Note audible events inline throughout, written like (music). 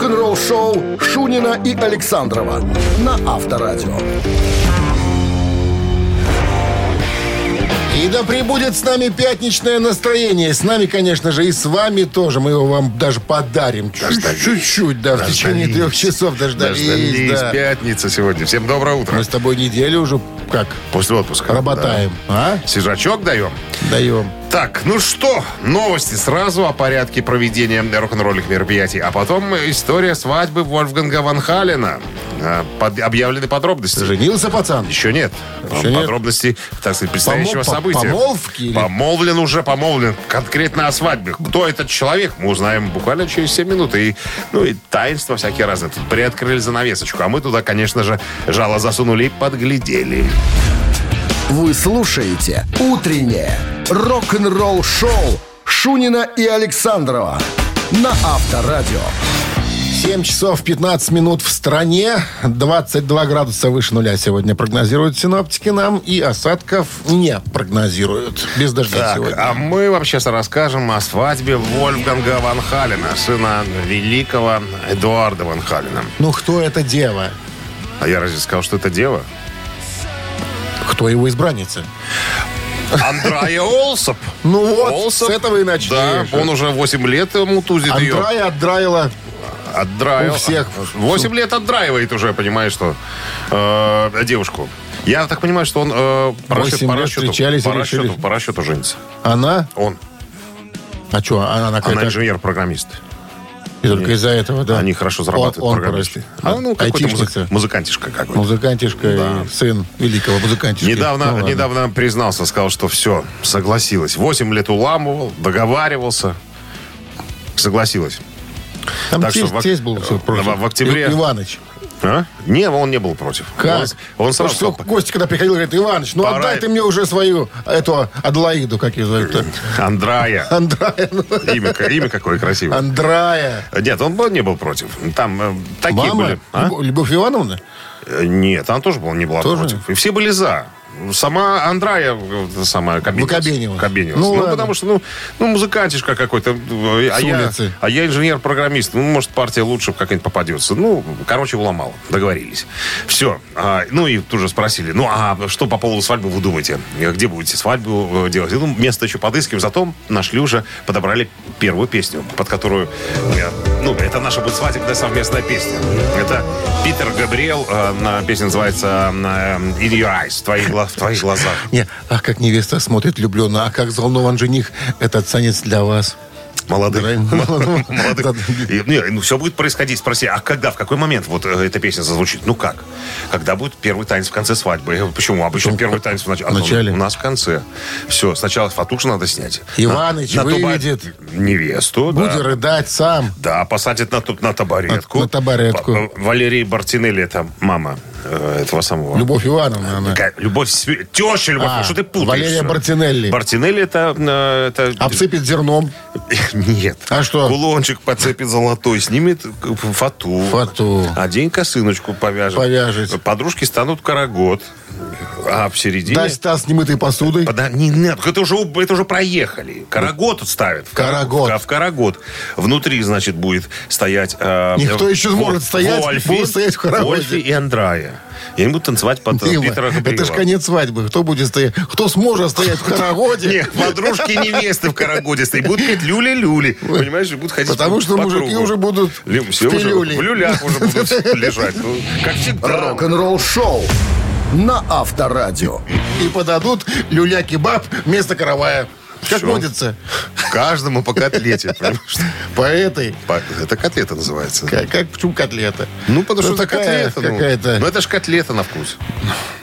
Рок-н-ролл-шоу Шунина и Александрова на Авторадио. И да прибудет с нами пятничное настроение. С нами, конечно же, и с вами тоже. Мы его вам даже подарим. Дождались. Чуть-чуть, да, в течение Дождались. трех часов дождались. Дождались. да. Пятница сегодня. Всем доброе утро. Мы с тобой неделю уже как После отпуска. работаем. А? Да. Свежачок даем. Даем. Так, ну что, новости сразу о порядке проведения рок-н-ролльных мероприятий, а потом история свадьбы Вольфганга Ван Халена. А, под- объявлены подробности. Женился пацан? Еще нет. Еще нет? Подробности, так сказать, предстоящего Помо- по- события. помолвки или- Помолвлен уже, помолвлен. Конкретно о свадьбе. Кто этот человек, мы узнаем буквально через 7 минут. И, ну, и таинства всякие разные. Тут приоткрыли занавесочку. А мы туда, конечно же, жало засунули и подглядели. Вы слушаете «Утреннее рок-н-ролл-шоу» Шунина и Александрова на Авторадио. 7 часов 15 минут в стране. 22 градуса выше нуля сегодня прогнозируют синоптики нам. И осадков не прогнозируют. Без дождя Так, сегодня. а мы вам сейчас расскажем о свадьбе Вольфганга Ван Халена, сына великого Эдуарда Ван Халена. Ну, кто эта дева? А я разве сказал, что это дева? Кто его избранница? Андрая Олсоп. Ну вот, Олсоп. с этого и начали. Да, он уже 8 лет ему тузит ее. Андрая отдраила. Отдраил. у всех. 8 лет отдраивает уже, понимаешь, что э, девушку. Я так понимаю, что он э, по, расчету, по, расчету, встречались по, расчету, по расчету женится. Она? Он. А что, она, она Она какая-то... инженер-программист. И только из-за этого, да. Они хорошо зарабатывают, Он, он программисты. просто. А, ну, какой-то Айтишница. музы- музыкантишка какой-то. Музыкантишка Да. и сын великого музыкантишки. Недавно, Ну, ладно. недавно признался, сказал, что все, согласилась. Восемь лет уламывал, договаривался. Согласилась. Там так что тесть, в ок- тесть был все в- в октябре- И- Иваныч. А? Не, он не был против. Как? Он, он сразу что Костя, когда приходил, говорит, Иваныч, ну Пора- отдай ты мне уже свою, эту, Адлаиду, как ее зовут (laughs) Андрая. Андрая. ну, Имя, имя какое красивое. Андрая. Нет, он был- не был против. Там э, такие Мама? были. А? Любовь- Любовь Ивановна? Э, Нет, она тоже была, не была Тоже? против. И все были за. Сама Андрая э, сама кабинилась. Выкобенилась. Кабенилась. Ну, Ну, потому что, ну, ну музыкантишка какой-то. э, А С я, а я инженер-программист. Ну, может, партия лучше как-нибудь попадется. Ну, короче, уломал. Договорились. Все. А, ну, и тут же спросили, ну, а что по поводу свадьбы вы думаете? Где будете свадьбу э, делать? Ну, место еще подыскиваем. Зато нашли уже, подобрали первую песню, под которую... Ну, это наша будет свадебная совместная песня. Это Питер Габриэл. Песня называется In Your Eyes. В твоих, в твоих глазах. Не, ах, как невеста смотрит влюбленно, а как взволнован жених, этот танец для вас. Молодых. Не, (laughs) ну, все будет происходить. Спроси, а когда, в какой момент вот э, эта песня зазвучит? Ну как? Когда будет первый танец в конце свадьбы? Говорю, Почему? Обычно первый танец в нач- а, ну, начале. У нас в конце. Все, сначала фатуш надо снять. Иваныч выведет. Невесту. Будет рыдать сам. Да, посадит на, на табуретку. На- табуретку. Ва- Валерий Бартинелли, это мама э, этого самого. Любовь Ивановна, она. Любовь, теща Любовь, А, что ты путаешь? Валерия Бартинелли. Бартинелли это... э, это Обсыпет зерном. (laughs) Нет. А что? Кулончик подцепит золотой, снимет фату. Фату. Одень косыночку повяжет. Повяжет. Подружки станут карагод. А в середине... Дай Стас немытой посудой. Пода- не, нет, это уже, это уже проехали. Карагод ставят. В кара- Карагод. В, в карагод. Внутри, значит, будет стоять... э, Никто э, еще сможет стоять, Вольфи, стоять в карагоде. Вольфи и Андрая. И они будут танцевать под э, Дима, Питера это Габриэла. ж конец свадьбы. Кто будет стоять? Кто сможет стоять в карагоде? Нет, подружки невесты в карагоде стоят. Будут петь люли-люли. Понимаешь, будут ходить Потому по- что по мужики кругу. уже будут Лю- в все уже пилюле. в люлях уже будут (laughs) лежать. Ну, как всегда. Рок-н-ролл-шоу на Авторадио. И подадут люля-кебаб вместо каравая. Как водится. Каждому по котлете. (laughs) По этой. По- Это котлета называется. Как, как почему котлета? Ну, потому что Ну, это такая котлета. ну. какая-то. Ну, это же котлета на вкус.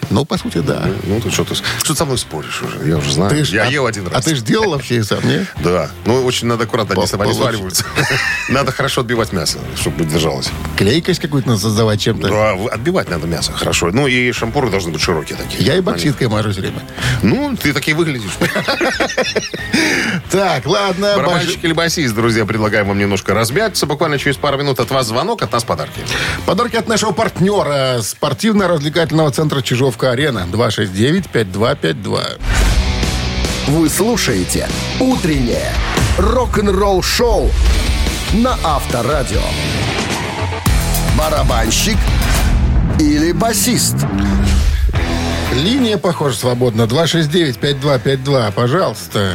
Ну, по сути, да. Ну, ты что ты, что ты со мной споришь уже? Я уже знаю. Ты ж- я а- ел один раз. А ты же делал вообще сам, не? Да. Ну, очень надо аккуратно, они получше. свариваются. (laughs) Надо хорошо отбивать мясо, чтобы держалось. Клейкость какую-то надо создавать чем-то. Да, отбивать надо мясо хорошо. Ну, и шампуры должны быть широкие такие. Я и бокситкой мажу все время. Ну, ты такие выглядишь. (laughs) Так, ладно. Барабанщик или басист, друзья, предлагаем вам немножко размяться. Буквально через пару минут от вас звонок, от нас подарки. Подарки от нашего партнера спортивно-развлекательного центра Чижовка-Арена. 269-5252. Вы слушаете «Утреннее рок-н-ролл-шоу» на Авторадио. Барабанщик или басист? Линия, похоже, свободна. 269-5252. Пожалуйста.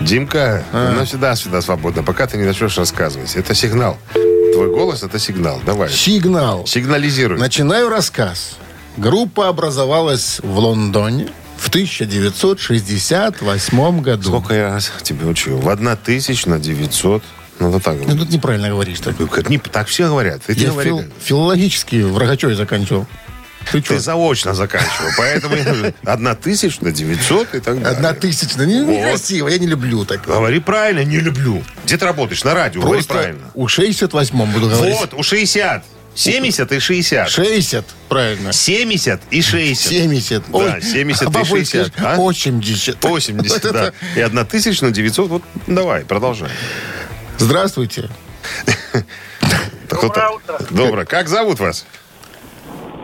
Димка, А. она всегда-всегда свободна, пока ты не начнешь рассказывать. Это сигнал. Твой голос — это сигнал. Давай. Сигнал. Сигнализируй. Начинаю рассказ. Группа образовалась в Лондоне в 1968 году. Сколько я раз тебе учу? В 1900. Ну, вот так. Ну, тут неправильно говоришь. Так. Не, так все говорят. Ты, Я говори, фил- филологически в Рогачеве заканчивал. Ты? Ты заочно заканчивал. Поэтому я говорю, 1900 и так далее. Одна тысячная. Не- Вот. Я не люблю так. Говори правильно, не люблю. Где ты работаешь? На радио. Говори Просто правильно. у 68 буду говорить. Вот, у 60. 70 и 60. 60, правильно. 70 и 60. 70. Да, 70 и а бабульки 60, а? 80. 80, Вот да. И 1900. Вот давай, продолжай. Здравствуйте. (laughs) Доброе утро. Доброе. Как зовут вас?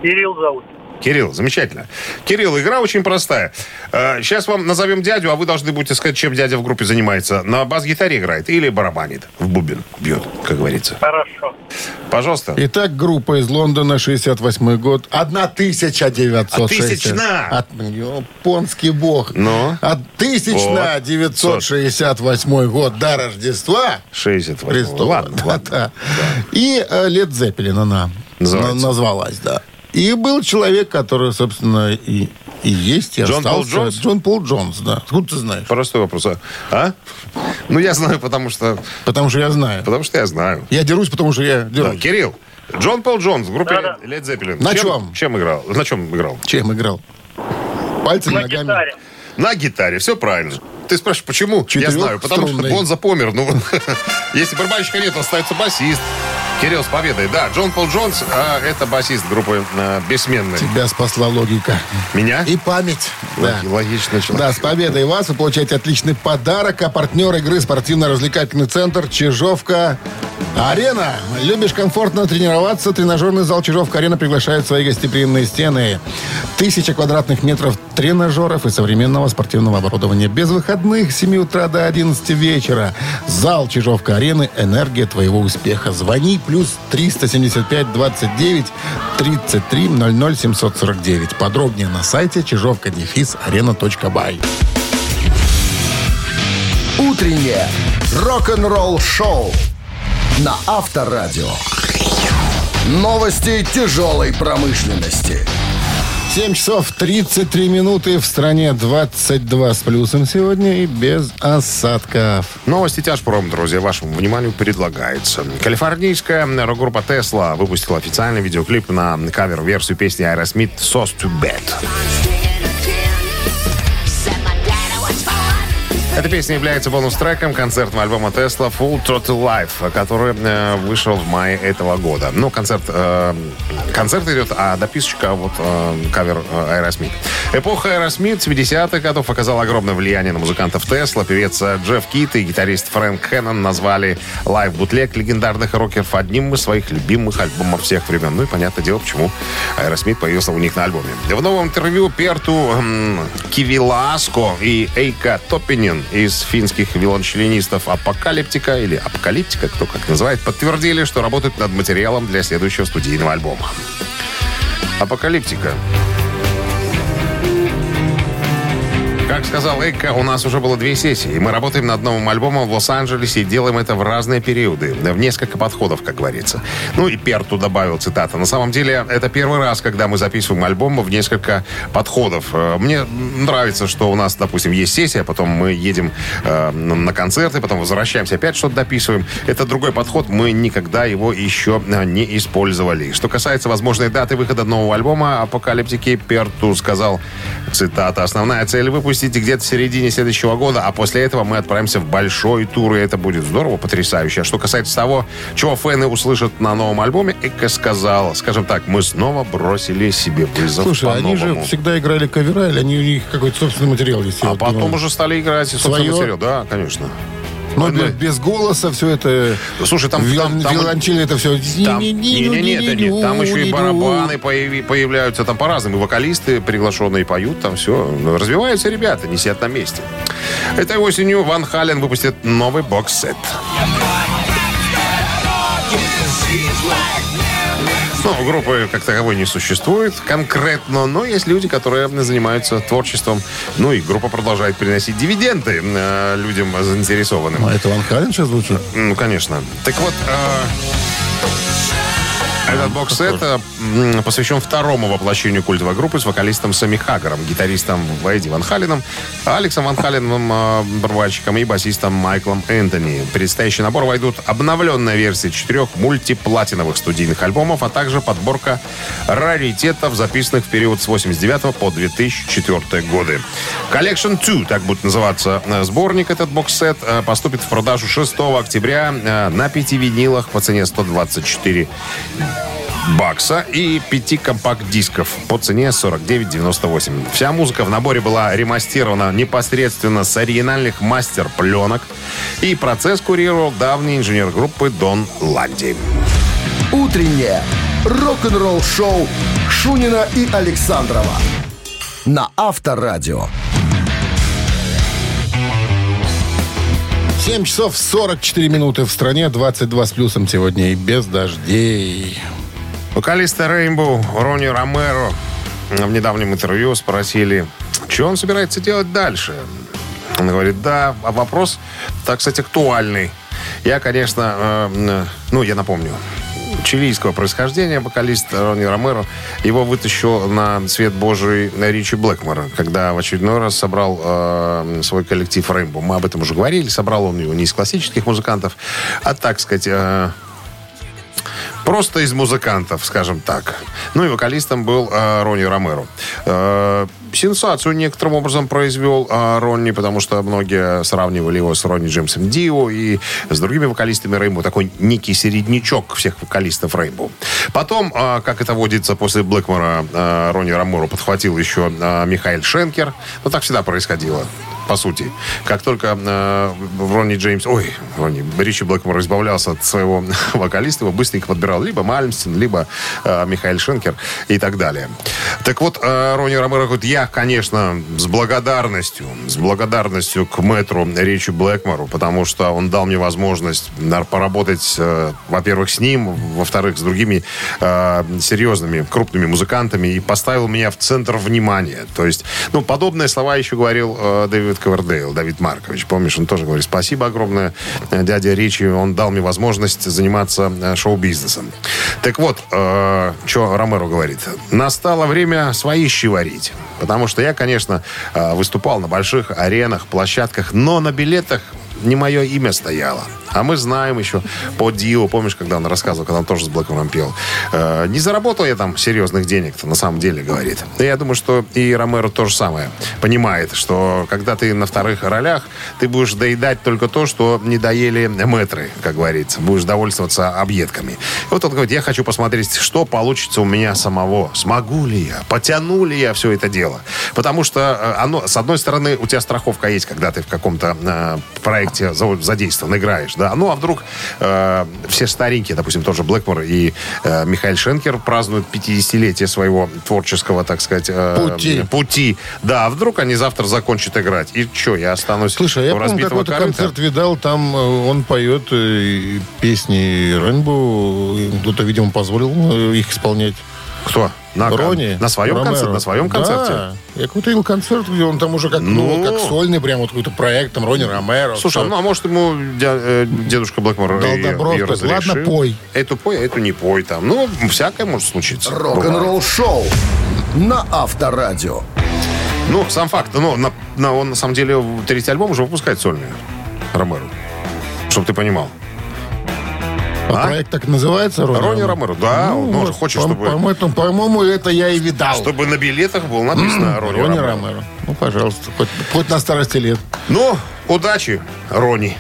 Кирилл зовут. Кирилл, замечательно. Кирилл, игра очень простая. Сейчас вам назовем дядю, а вы должны будете сказать, чем дядя в группе занимается. На бас-гитаре играет или барабанит, в бубен бьет, как говорится. Хорошо. Пожалуйста. Итак, группа из Лондона, 68 год. 1960. А тысячна? От, японский бог. Ну? От 1968 год до Рождества 68. Христова. Ладно, Да, ладно. да. И Лед Зеппелин она Называется. на- назвалась, да. И был человек, который, собственно, и, и есть, и Джон Пол остался. Джонс? Джон Пол Джонс, да. Откуда ты знаешь? Простой вопрос. А? А? Ну, я знаю, потому что... Потому что я знаю. Потому что я знаю. Я дерусь, потому что я Да, дерусь. Кирилл, Джон Пол Джонс в группе. Led Zeppelin. На чем, чем? Чем играл? На чем играл? Чем играл? Пальцами, На ногами? гитаре. На гитаре, все правильно. Ты спрашиваешь, почему? Я Четырехструнный. знаю, потому что Бонза помер. Ну, (laughs) если барабанщика нет, остается басист. Кирилл, с победой. Да, Джон Пол Джонс, а это басист группы э, «Бессменный». Тебя спасла логика. Меня? И память. Да. Логично. человек. Да, с победой вас вы получаете отличный подарок. А партнер игры спортивно-развлекательный центр «Чижовка Арена». Любишь комфортно тренироваться? Тренажерный зал «Чижовка Арена» приглашает в свои гостеприимные стены. Тысяча квадратных метров тренажеров и современного спортивного оборудования. Без выходных с 7 утра до 11 вечера. Зал «Чижовка Арены» – энергия твоего успеха. Звони плюс 375 29 33 00 749. Подробнее на сайте чижовка дефис арена.бай. Утреннее рок-н-ролл-шоу на Авторадио. Новости тяжелой промышленности. 7 часов 33 минуты в стране 22 с плюсом сегодня и без осадков. Новости тяжпром, друзья, вашему вниманию предлагается. Калифорнийская рок-группа Tesla выпустила официальный видеоклип на кавер-версию песни Aerosmith «Sauce to Bed». Эта песня является бонус-треком концертного альбома Tesla Full Throttle Live, который э, вышел в мае этого года. Ну, концерт, э, концерт идет, а дописочка вот э, кавер э, Aerosmith. Эпоха Aerosmith 70-х годов оказала огромное влияние на музыкантов Tesla. Певец э, Джефф Кит и гитарист Фрэнк Хэннон назвали live bootleg легендарных рокеров одним из своих любимых альбомов всех времен. Ну и понятное дело, почему Aerosmith появился у них на альбоме. В новом интервью Перту м, Кивиласко и Эйка Топинин из финских виолончелинистов Апокалиптика или Апокалиптика, кто как называет, подтвердили, что работают над материалом для следующего студийного альбома. Апокалиптика. Как сказал Эйка, у нас уже было две сессии. Мы работаем над новым альбомом в Лос-Анджелесе и делаем это в разные периоды. В несколько подходов, как говорится. Ну и Перту добавил цитата. На самом деле, это первый раз, когда мы записываем альбом в несколько подходов. Э, Мне нравится, что у нас, допустим, есть сессия, потом мы едем э, на концерты, потом возвращаемся, опять что-то дописываем. Это другой подход. Мы никогда его еще э, не использовали. Что касается возможной даты выхода нового альбома «Апокалиптики», Перту сказал, цитата, «Основная цель выпустить где-то в середине следующего года, а после этого мы отправимся в большой тур, и это будет здорово, потрясающе. А что касается того, чего фэны услышат на новом альбоме, Эка сказал, скажем так, мы снова бросили себе вызов Слушай, они же всегда играли кавера, или они, у них какой-то собственный материал есть? А потом думаю. уже стали играть и собственно Своё? материал. Да, конечно. Но Ну, без, без голоса все это... Слушай, там- виол- там- там- виолончели это все... Там, не, не, не, это не. Там еще и барабаны появи- появляются там по-разному. И вокалисты приглашенные поют, там все. Развиваются ребята, не сидят на месте. Этой осенью Ван Хален выпустит новый бокс-сет. Ну, группы как таковой не существует конкретно, но есть люди, которые занимаются творчеством. Ну и группа продолжает приносить дивиденды э, людям заинтересованным. А это Ван Хален сейчас звучит? Ну, конечно. Так вот, э, этот бокс-сет э, посвящен второму воплощению культовой группы с вокалистом Сами Хаггером, гитаристом Эдди Ван Халленом, Алексом Ван Халленом, э, барабанщиком и басистом Майклом Энтони. В предстоящий набор войдут обновленная версия четырех мультиплатиновых студийных альбомов, а также подборка раритетов, записанных в период с 89 по 2004 годы. Collection 2, так будет называться э, сборник, этот бокс-сет, поступит в продажу 6 октября на пяти винилах по цене 124 бакса и пяти компакт-дисков по цене 49,98. Вся музыка в наборе была ремастирована непосредственно с оригинальных мастер-пленок. И процесс курировал давний инженер группы Дон Ланди. Утреннее рок-н-ролл-шоу Шунина и Александрова на Авторадио. 7 часов 44 минуты в стране, 22 с плюсом сегодня и без дождей. Вокалиста Рейнбоу Ронни Ромеро в недавнем интервью спросили, что он собирается делать дальше. Он говорит, да, а вопрос, так сказать, актуальный. Я, конечно, э, э, ну, я напомню, чилийского происхождения вокалист Ронни Ромеро. Его вытащил на свет божий Ричи Блэкмор, когда в очередной раз собрал э, свой коллектив Рейнбоу. Мы об этом уже говорили. Собрал он его не из классических музыкантов, а, так сказать, э, Просто из музыкантов, скажем так. Ну и вокалистом был э, Ронни Ромеро. Э, сенсацию некоторым образом произвел э, Ронни, потому что многие сравнивали его с Ронни Джеймсом Дио и с другими вокалистами Рейнбоу. Такой некий середнячок всех вокалистов Рейнбоу. Потом, э, как это водится после Блэкмора, э, Ронни Ромеро подхватил еще э, Михаил Шенкер. Ну, так всегда происходило по сути. Как только э, Ронни Джеймс, ой, Ронни, Ричи Блэкмор избавлялся от своего (laughs) вокалиста, его быстренько подбирал либо Мальмстин, либо э, Михаил Шенкер и так далее. Так вот, э, Ронни Ромеро говорит, я, конечно, с благодарностью, с благодарностью к мэтру Ричи Блэкмору, потому что он дал мне возможность наверно, поработать, э, во-первых, с ним, во-вторых, с другими э, серьезными, крупными музыкантами и поставил меня в центр внимания. То есть, ну, подобные слова еще говорил э, Дэвид Ковердейл, Давид Маркович. Помнишь, он тоже говорит, спасибо огромное, э, дядя Ричи, он дал мне возможность заниматься э, шоу-бизнесом. Так вот, э, что Ромеро говорит. Настало время свои щи варить. Потому что я, конечно, э, выступал на больших аренах, площадках, но на билетах не мое имя стояло. А мы знаем еще по Дио, помнишь, когда он рассказывал, когда он тоже с Блэкмором пел. Э, не заработал я там серьезных денег-то, на самом деле, говорит. И я думаю, что и Ромеро то же самое понимает, что когда ты на вторых ролях, ты будешь доедать только то, что не доели мэтры, как говорится. Будешь довольствоваться объедками. И вот он говорит, я хочу посмотреть, что получится у меня самого. Смогу ли я? Потяну ли я все это дело? Потому что э, оно, с одной стороны, у тебя страховка есть, когда ты в каком-то э, проекте за- задействован, играешь, да. Ну, а вдруг э, все старенькие, допустим, тоже Блэкмор и э, Михаил Шенкер празднуют 50-летие своего творческого, так сказать, э, Пути. пути. Да, а вдруг они завтра закончат играть? И что, я останусь Слушай, я помню, какой-то концерт видал, там э, он поет э, песни и Кто-то, видимо, позволил э, их исполнять. Кто? На, Рони. на своем, Ромеро. концерте, на своем Да. концерте? Я какой-то видел концерт, где он там уже как, ну, Ну. как сольный, прям вот какой-то проект, там, Рони Ромеро. Слушай, Всё. ну а может ему дя- э, дедушка Блэкмор Дал и- добро, и сказать, разрешил? ладно, пой. Эту пой, а эту не пой там. Ну, всякое может случиться. Бывает. Рок-н-ролл-шоу на Авторадио. Ну, сам факт. Ну, на, на- он на самом деле третий альбом уже выпускает сольный. Ромеро. Чтобы ты понимал. А а? проект так называется, Рони, Рони Ромеро, да. он вот, же хочет, по- чтобы, По-моему, по-моему, это я и видал. чтобы на билетах было написано Рони, Рони Ромеро. Ромеро. Ну, пожалуйста, хоть, хоть на старости лет. Ну, удачи, Рони.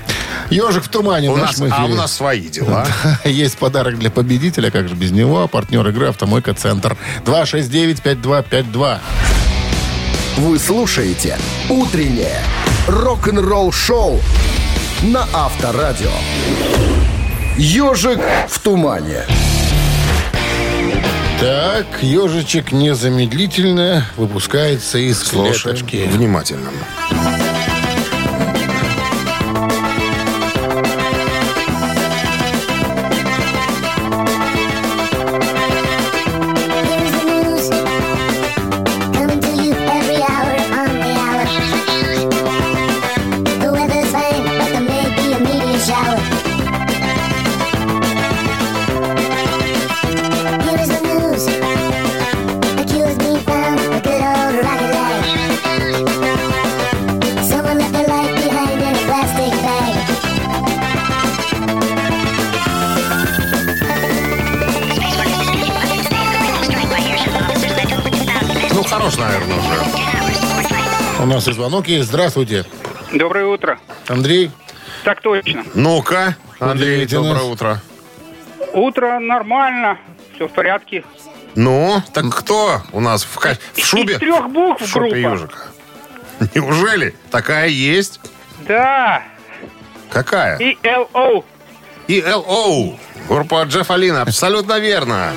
Ежик в тумане У в нас, нашем а у эфире. нас свои дела. (laughs) Есть подарок для победителя, как же без него. Партнер игры «Автомойка Центр». 269-5252. Вы слушаете «Утреннее рок-н-ролл-шоу» на Авторадио. «Ежик в тумане». Так, ежичек незамедлительно выпускается из Слушай клеточки. внимательно. Хорош, нас и звонок есть. Здравствуйте. Доброе утро. Андрей. Так точно. Ну-ка, Андрей, доброе нас. утро. Утро нормально, все в порядке. Ну, так кто у нас в, ка- в шубе? Из трех букв В шубе группа. ежика. (laughs) Неужели? Такая есть? Да. Какая? И ЛО. ELO. Группа Джеффа Лина. Абсолютно верно.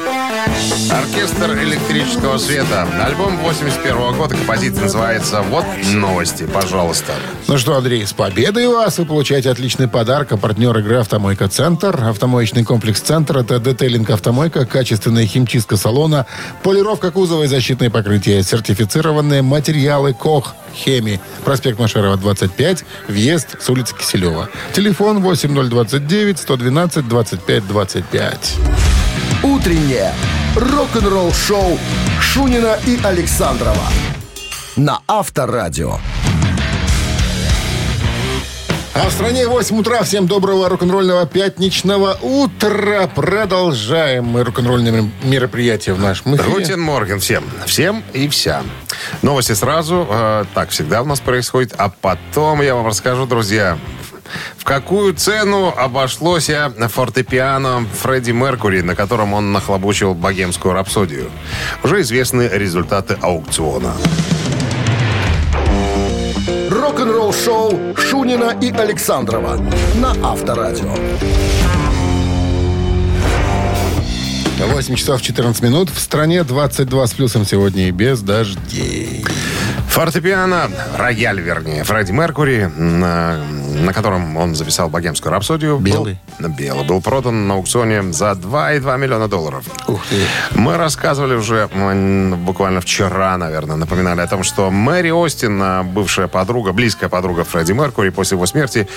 Оркестр электрического света. Альбом 81 года. Композиция называется «Вот новости». Пожалуйста. Ну что, Андрей, с победой вас! Вы получаете отличный подарок. А партнер игры «Автомойка Центр». Автомоечный комплекс «Центр» — это детейлинг «Автомойка», качественная химчистка салона, полировка кузова и защитные покрытия, сертифицированные материалы «Кох», «Хеми». Проспект Машерова, 25, въезд с улицы Киселева. Телефон 8029-112-25-25. Утреннее рок-н-ролл-шоу Шунина и Александрова на Авторадио. А в стране 8 утра. Всем доброго рок-н-ролльного пятничного утра. Продолжаем мы рок-н-ролльные мероприятия в нашем эфире. Рутин Морген всем. Всем и вся. Новости сразу. Э, так всегда у нас происходит. А потом я вам расскажу, друзья, в какую цену обошлось фортепиано Фредди Меркури, на котором он нахлобучил богемскую рапсодию. Уже известны результаты аукциона. Рок-н-ролл-шоу Шунина и Александрова на Авторадио. 8 часов 14 минут. В стране 22 с плюсом сегодня и без дождей. Фортепиано, рояль, вернее, Фредди Меркури, на, на котором он записал богемскую рапсодию. Белый? Был, белый. Был продан на аукционе за 2,2 миллиона долларов. Ух ты. Мы рассказывали уже буквально вчера, наверное, напоминали о том, что Мэри Остин, а, бывшая подруга, близкая подруга Фредди Меркури, после его смерти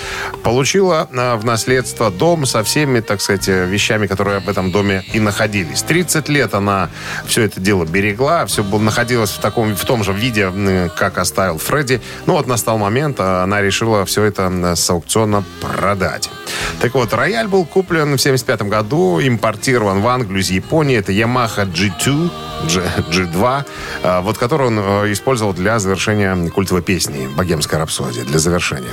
получила а, в наследство дом со всеми, так сказать, вещами, которые в этом доме и находились. 30 лет она все это дело берегла, все было, находилось в, таком, в том же виде, как оставил Фредди. Ну вот настал момент, а, она решила все это с аукциона продать. Так вот, рояль был куплен в 75 году, импортирован в Англию из Японии. Это Yamaha G2, G, G2, а, вот который он э, использовал для завершения культовой песни «Богемская рапсодия», для завершения.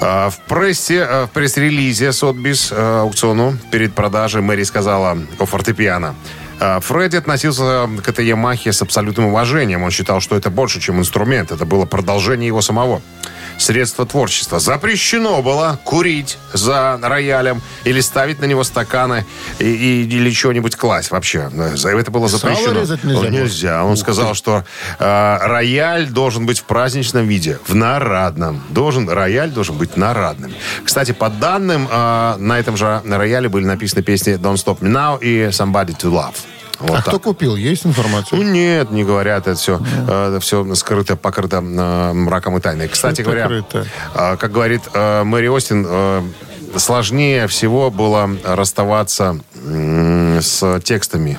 А, В прессе, в пресс-релизе Сотбис аукциону перед продажей Мэри сказала о фортепиано. А, Фредди относился к этой Ямахе с абсолютным уважением. Он считал, что это больше, чем инструмент. Это было продолжение его самого. Средство творчества. Запрещено было курить за роялем или ставить на него стаканы и, и- или что-нибудь класть вообще. Это было запрещено. нельзя? Нельзя. Он сказал, что э, рояль должен быть в праздничном виде, в нарадном. Должен, рояль должен быть нарадным. Кстати, по данным, э, на этом же рояле были написаны песни «Don't Stop Me Now» и «Somebody to Love». Вот а так. кто купил? Есть информация? Ну, нет, не говорят, это все, это все скрыто, покрыто э, мраком и тайной. Кстати Что говоря, э, как говорит э, Мэри Остин, э, сложнее всего было расставаться м, с текстами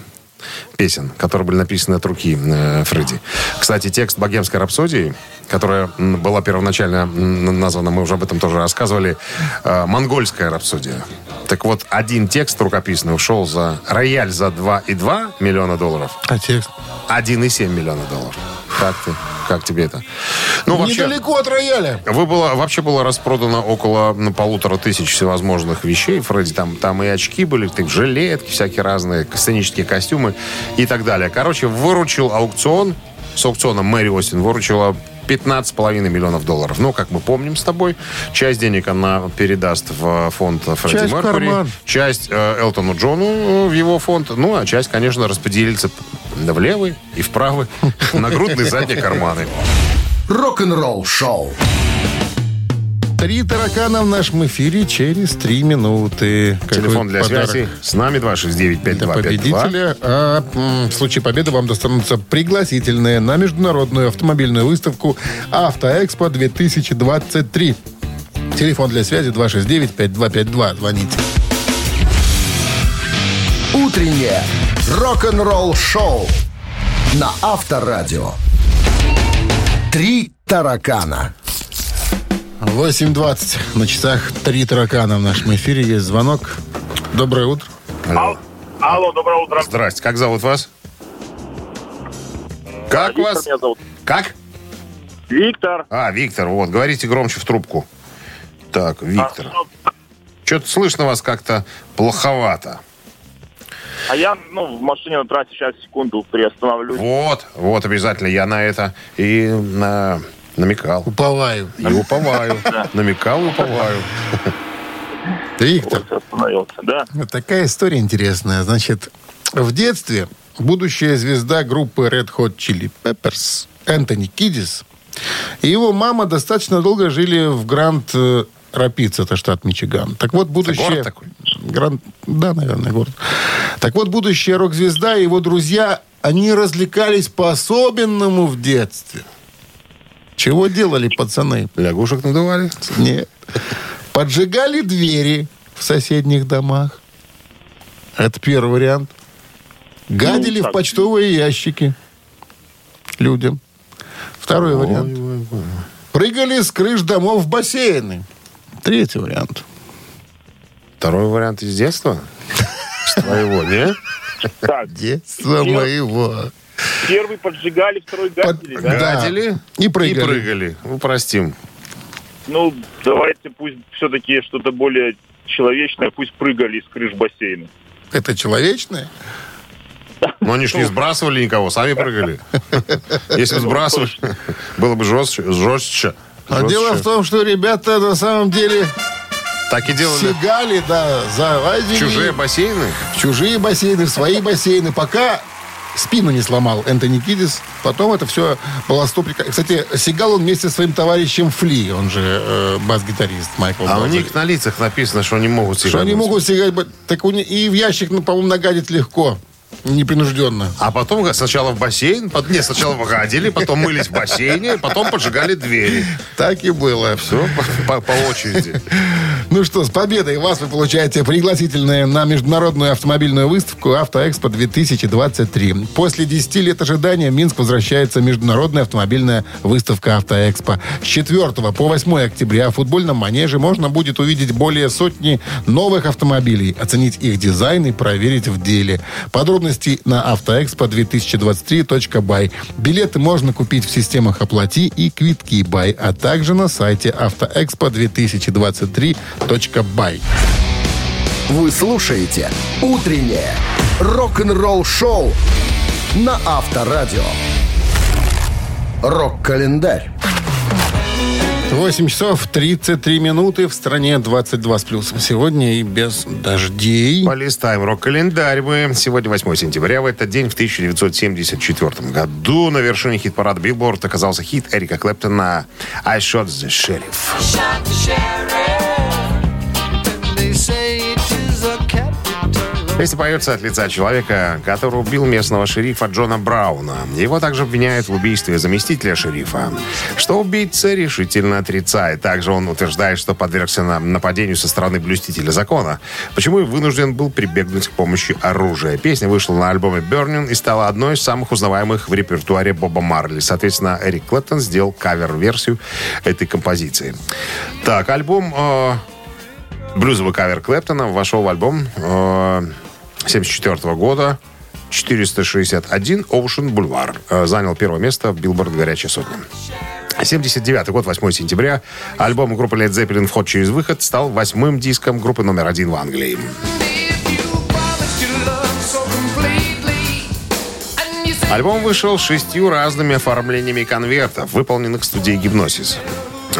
песен, которые были написаны от руки э, Фредди. Кстати, текст «Богемской рапсодии», которая была первоначально названа, мы уже об этом тоже рассказывали, э, «Монгольская рапсодия». Так вот, один текст рукописный ушел за рояль за 2,2 миллиона долларов, А текст? 1,7 миллиона долларов. Как ты? Как тебе это? Ну, вообще, Недалеко от рояля. вы было, вообще было распродано около ну, полутора тысяч всевозможных вещей. Фредди, там, там и очки были, так, жилетки всякие разные, сценические костюмы и так далее. Короче, выручил аукцион, с аукциона Мэри Остин выручила 15,5 миллионов долларов. Ну, как мы помним с тобой, часть денег она передаст в фонд Фредди Часть Меркури, карман. часть э, Элтону Джону э, в его фонд, ну, а часть, конечно, распределится в левый и в правый, (laughs) нагрудные задние карманы. Рок-н-ролл-шоу. Три таракана в нашем эфире через три минуты. Какой Телефон для подарок связи с нами для 269-5252. победителя. А в случае победы вам достанутся пригласительные на международную автомобильную выставку «Автоэкспо 2023». Телефон для связи 269-5252. Звоните. Утреннее рок-н-ролл-шоу на Авторадио. Три таракана. 8.20 на часах три таракана в нашем эфире. Есть звонок. Доброе утро. Алло. Алло, доброе утро. Здрасте. Как зовут вас? Как Виктор вас? меня зовут. Как? Виктор. А, Виктор, вот, говорите громче в трубку. Так, Виктор. А, Что-то слышно вас как-то плоховато. А я, ну, в машине на трассе сейчас секунду приостановлюсь. Вот, вот обязательно я на это и на- намекал. Уповаю. И уповаю. (laughs) Намекал и уповаю. (laughs) Виктор, остановился, да. такая история интересная. Значит, в детстве будущая звезда группы Red Hot Chili Peppers Энтони Кидис и его мама достаточно долго жили в Гранд э, Рапидс, это штат Мичиган. Так вот, будущее... Гранд... Да, наверное, город. Так вот, будущая рок-звезда и его друзья, они развлекались по-особенному в детстве. Чего делали пацаны? Лягушек надували? Нет. Поджигали двери в соседних домах. Это первый вариант. Гадили Ну, в почтовые ящики людям. Второй вариант. Прыгали с крыш домов в бассейны. Третий вариант. Второй вариант из детства? С твоего, не? Так, Детство моего. первый поджигали, второй гадили, Под- да? Да. Гадили И прыгали. И прыгали. Ну, простим. Ну, давайте пусть все-таки что-то более человечное, пусть прыгали из крыш бассейна. Это человечное? (laughs) Но они ж не сбрасывали никого, сами прыгали. (laughs) Если бы сбрасывали, было бы жестче. жестче. А дело в том, что ребята на самом деле Так и делали сигали, да, залазили. чужие бассейны. в чужие бассейны, в свои бассейны, пока спину не сломал Энтони Кидис. Потом это все было стоприка. Кстати, сигал он вместе со своим товарищем Фли, он же э, бас-гитарист Майкл А у Блазер. них на лицах написано, что они могут Что сигануть. они могут сигать, ба- так у них- и в ящик, ну, по-моему, нагадить легко, непринужденно. А потом сначала в бассейн, нет, сначала выгадили, потом мылись в бассейне, потом поджигали двери. Так и было. Все по, по очереди. Ну что, с победой вас вы получаете пригласительные на международную автомобильную выставку «Автоэкспо 2023». После 10 лет ожидания в Минск возвращается международная автомобильная выставка «Автоэкспо». С 4 по 8 октября в футбольном манеже можно будет увидеть более сотни новых автомобилей, оценить их дизайн и проверить в деле. Подробности на автоэкспо2023.бай. Билеты можно купить в системах «Оплати» и «Квитки Бай», а также на сайте автоэкспо2023.бай. Вы слушаете «Утреннее рок-н-ролл-шоу» на Авторадио. Рок-календарь. 8 часов 33 минуты в стране 22 с плюсом. Сегодня и без дождей. Полистаем рок-календарь мы. Сегодня 8 сентября. В этот день, в 1974 году, на вершине хит-парада Billboard оказался хит Эрика Клэптона «I Shot the Sheriff». Песня поется от лица человека, который убил местного шерифа Джона Брауна. Его также обвиняют в убийстве заместителя шерифа. Что убийца решительно отрицает. Также он утверждает, что подвергся на- нападению со стороны блюстителя закона. Почему и вынужден был прибегнуть к помощи оружия. Песня вышла на альбоме «Burning» и стала одной из самых узнаваемых в репертуаре Боба Марли. Соответственно, Эрик Клэптон сделал кавер-версию этой композиции. Так, альбом... э, Блюзовый кавер Клэптона вошел в альбом э, 74 года 461 Ocean Boulevard. Э, занял первое место в Билборд «Горячая сотня». 79 год, 8 сентября. Альбом группы Led Zeppelin «Вход через выход» стал восьмым диском группы номер один в Англии. Альбом вышел шестью разными оформлениями конвертов, выполненных в студии «Гипносис».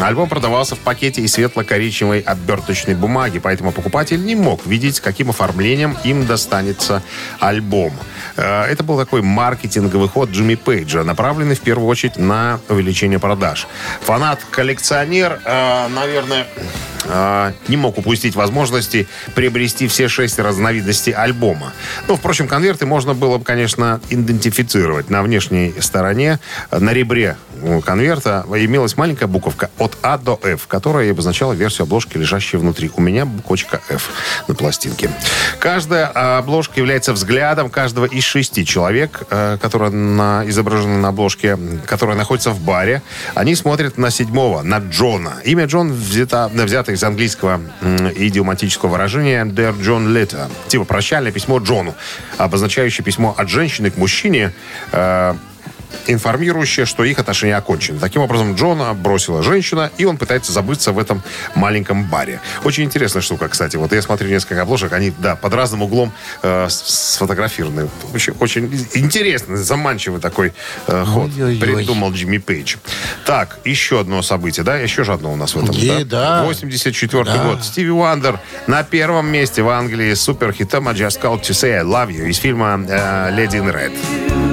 Альбом продавался в пакете из светло-коричневой оберточной бумаги, поэтому покупатель не мог видеть, каким оформлением им достанется альбом. Э, Это был такой маркетинговый ход Джимми Пейджа, направленный в первую очередь на увеличение продаж. Фанат-коллекционер, э, наверное, э, не мог упустить возможности приобрести все шесть разновидностей альбома. Ну, впрочем, конверты можно было бы, конечно, идентифицировать. На внешней стороне, на ребре конверта имелась маленькая буковка от А до F, которая обозначала версию обложки, лежащей внутри. У меня буквочка F на пластинке. Каждая э, обложка является взглядом каждого из шести человек, э, которые на, изображены на обложке, которые находятся в баре. Они смотрят на седьмого, на Джона. Имя Джон взято, взято из английского идиоматического выражения «Dear John Letter». Типа прощальное письмо Джону, обозначающее письмо от женщины к мужчине, э, информирующее, что их отношения окончены. Таким образом, Джона бросила женщина, и он пытается забыться в этом маленьком баре. Очень интересная штука, кстати. Вот я смотрю несколько обложек, они, да, под разным углом э, сфотографированы. Очень, очень интересный, заманчивый такой э, ход Ой-ой-ой. придумал Джимми Пейдж. Так, еще одно событие, да? Еще же одно у нас в этом, Е, да. 84 Да. год. Стиви Уандер на первом месте в Англии с суперхитом I Just Called to Say I Love You из фильма э, «Lady in Red».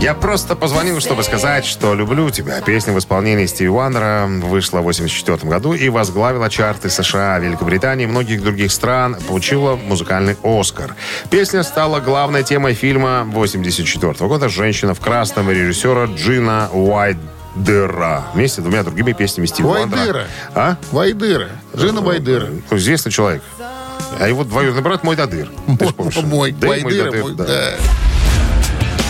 Я просто позвонил, чтобы сказать, что люблю тебя. Песня в исполнении Стиви Уандера вышла в 84 году и возглавила чарты США, Великобритании и многих других стран, получила музыкальный Оскар. Песня стала главной темой фильма 84 года «Женщина в красном» режиссера Джина Уайдера вместе с двумя другими песнями Стиви Уандера. Вайдыра. А? Вайдыра. Жена Вайдыра. Ну, Известный человек. А его двоюродный брат мой Дадыр. Ты помнишь? Мой Да Вайдыра. Дадыр, мой, да. да.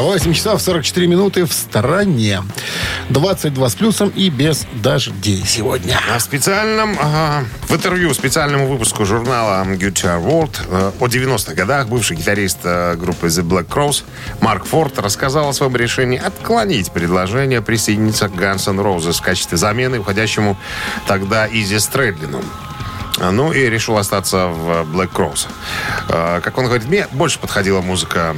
8 часов 44 минуты в стороне. 22 с плюсом и без дождей сегодня. А В специальном, ага, в интервью специальному выпуску журнала Guitar World э, о 90-х годах бывший гитарист э, группы The Black Crowes Марк Форд рассказал о своем решении отклонить предложение присоединиться к Guns N' Roses в качестве замены уходящему тогда Изи Стрэдлину. А, Ну и решил остаться в Black Crowes. Э, Как он говорит, мне больше подходила музыка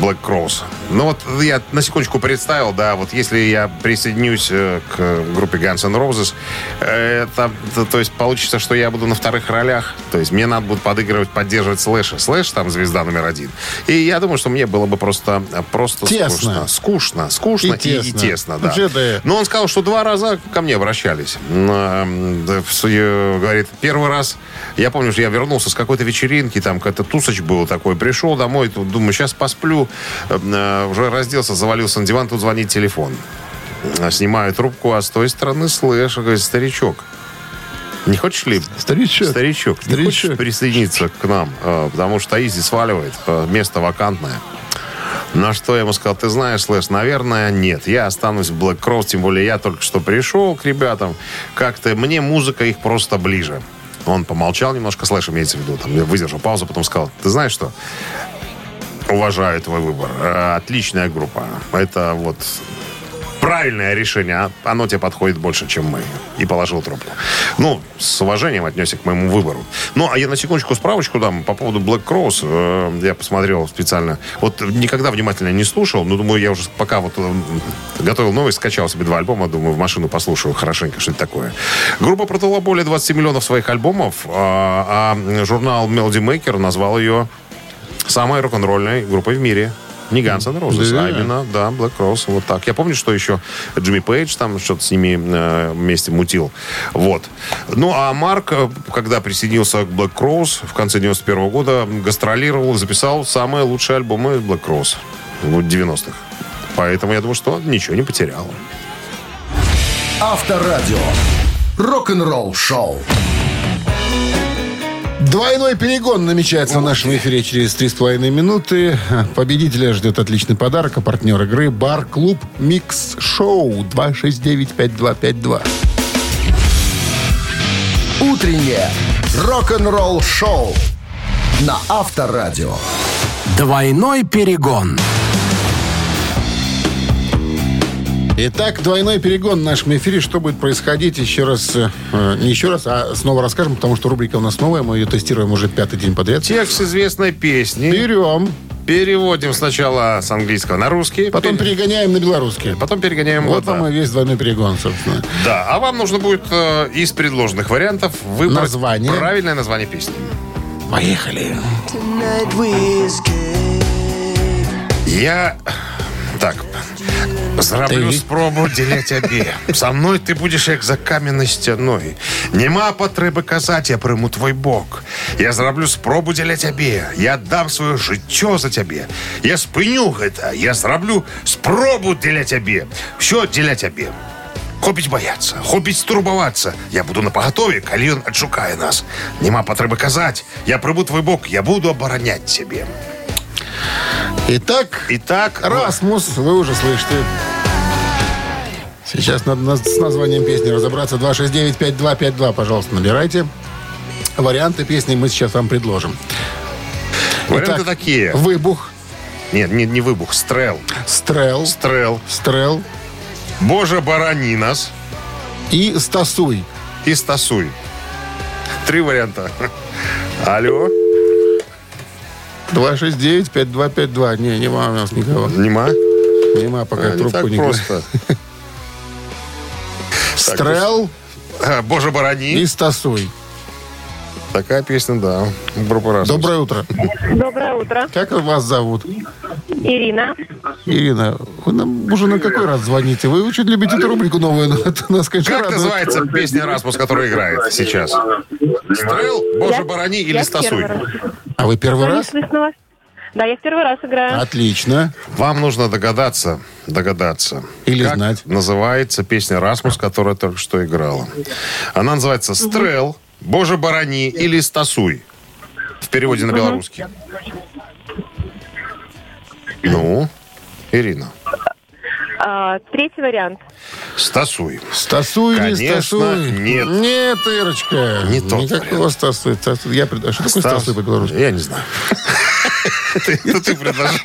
Black Crowes. Ну вот я на секундочку представил, да, вот если я присоединюсь э, к группе Guns N' Roses, э, это, то, то есть получится, что я буду на вторых ролях. То есть мне надо будет подыгрывать, поддерживать Слэша. Слэш там звезда номер один. И я думаю, что мне было бы просто, просто Тесно. скучно. Скучно, скучно И и, и тесно. тесно, да. Да. Но он сказал, что два раза ко мне обращались. Суе- Говорит, первый раз, я помню, что я вернулся с какой-то вечеринки, там какой-то тусоч был такой, пришел домой, думаю, сейчас посплю, Э, э, уже разделся, завалился на диван, тут звонит телефон. Э, Снимаю трубку, а с той стороны Слэш, говорит, старичок, не хочешь ли Старичок. Старичок, не Старичок. хочешь присоединиться к нам? Э, Потому что Изи сваливает, э, место вакантное. На что я ему сказал, ты знаешь, Слэш, наверное, нет. Я останусь в Black Cross, тем более я только что пришел к ребятам. Как-то мне музыка их просто ближе. Он помолчал немножко, Слэш имеется в виду, там, я выдержал паузу, потом сказал, ты знаешь что? Уважаю твой выбор. Э, Отличная группа. Это вот правильное решение. Оно тебе подходит больше, чем мы. И положил трубку. Ну, с уважением отнесся к моему выбору. Ну, а я на секундочку справочку дам по поводу Black Cross. Э, Я посмотрел специально. Вот никогда внимательно не слушал. Но думаю, я уже пока вот э, готовил новость, скачал себе два альбома. Думаю, в машину послушаю хорошенько, что это такое. Группа продала более 20 миллионов своих альбомов. А, а журнал Melody Maker назвал ее самой рок-н-ролльной группой в мире. Не Guns N' Roses, Да. а именно, да, Black Rose. Вот так. Я помню, что еще Джимми Пейдж там что-то с ними э, вместе мутил. Вот. Ну, а Марк, э, когда присоединился к Black Rose в конце 91 года, гастролировал и записал самые лучшие альбомы Black Rose в 90-х. Поэтому я думаю, что ничего не потерял. Авторадио. Рок-н-ролл-шоу. Двойной перегон намечается в нашем эфире через 3,5 минуты. Победителя ждет отличный подарок, а партнер игры «Бар-клуб Микс Шоу» 269-5252. Утреннее рок-н-ролл-шоу на Авторадио. Двойной перегон. Итак, двойной перегон в нашем эфире. Что будет происходить? Еще раз, э, не еще раз, а снова расскажем, потому что рубрика у нас новая. Мы ее тестируем уже пятый день подряд. Текст известной песни Берем, переводим сначала с английского на русский. потом Пер- перегоняем на белорусский. Потом перегоняем Вот да. вам и весь двойной перегон, собственно. Да, а вам нужно будет э, из предложенных вариантов выбрать Название. правильное название песни. Поехали. Я... Так. Зроблю Ти? спробу для тебе. Со мною ти будеш як за кам'яною стіною. Нема потреби казати, я приму твой бок. Я зроблю спробу для тебе. Я дам своє життя за тебе. Я спиню гэта. Я зроблю спробу для тебе. Все для тебе. Хопіць баяцца, хопіць турбавацца. Я буду на пагатове, калі ён адшукае нас. Нема патрэбы казаць. Я прыбу твой бок, я буду абараняць цябе. Итак, Итак, Расмус, вы уже слышите. Сейчас надо на- с названием песни разобраться. 269-5252, пожалуйста, набирайте. Варианты песни мы сейчас вам предложим. Варианты Итак, такие. Выбух, Нет, не, не выбух, стрел. стрел, Стрел. стрел Боже, барани нас. и стасуй. И стасуй. Три варианта. (laughs) Алло. 269-5252. Не, нема у нас никого. Нема? Нема пока А, не трубку так не просто. (laughs) Стрел А, Боже, барани. и стасуй. Такая песня, да. Группа раз. Доброе утро. Доброе утро. Как вас зовут? Ирина. Ирина, вы нам уже на какой раз звоните? Вы очень любите эту рубрику новую, но это нас, конечно, Как радует. называется песня Расмус, которая играет сейчас? Стрел, Боже, Я- барани или стасуй? А вы первый не раз? слышно вас. Да, я в первый раз играю. Отлично. Вам нужно догадаться, догадаться. Или как знать. называется песня Расмус, которая только что играла. Она называется «Стрел», «Боже, барани» или «Стасуй». В переводе на белорусский. Ну, Ирина. А, третий вариант. «Стасуй». Стасуй или Конечно, стасуй? нет. Нет, Ирочка. Не тот Никакого стасуй. Стасуй. Я пред- а Что такое Стас- стасуй по-белорусски? Я не знаю. Это ты предложил.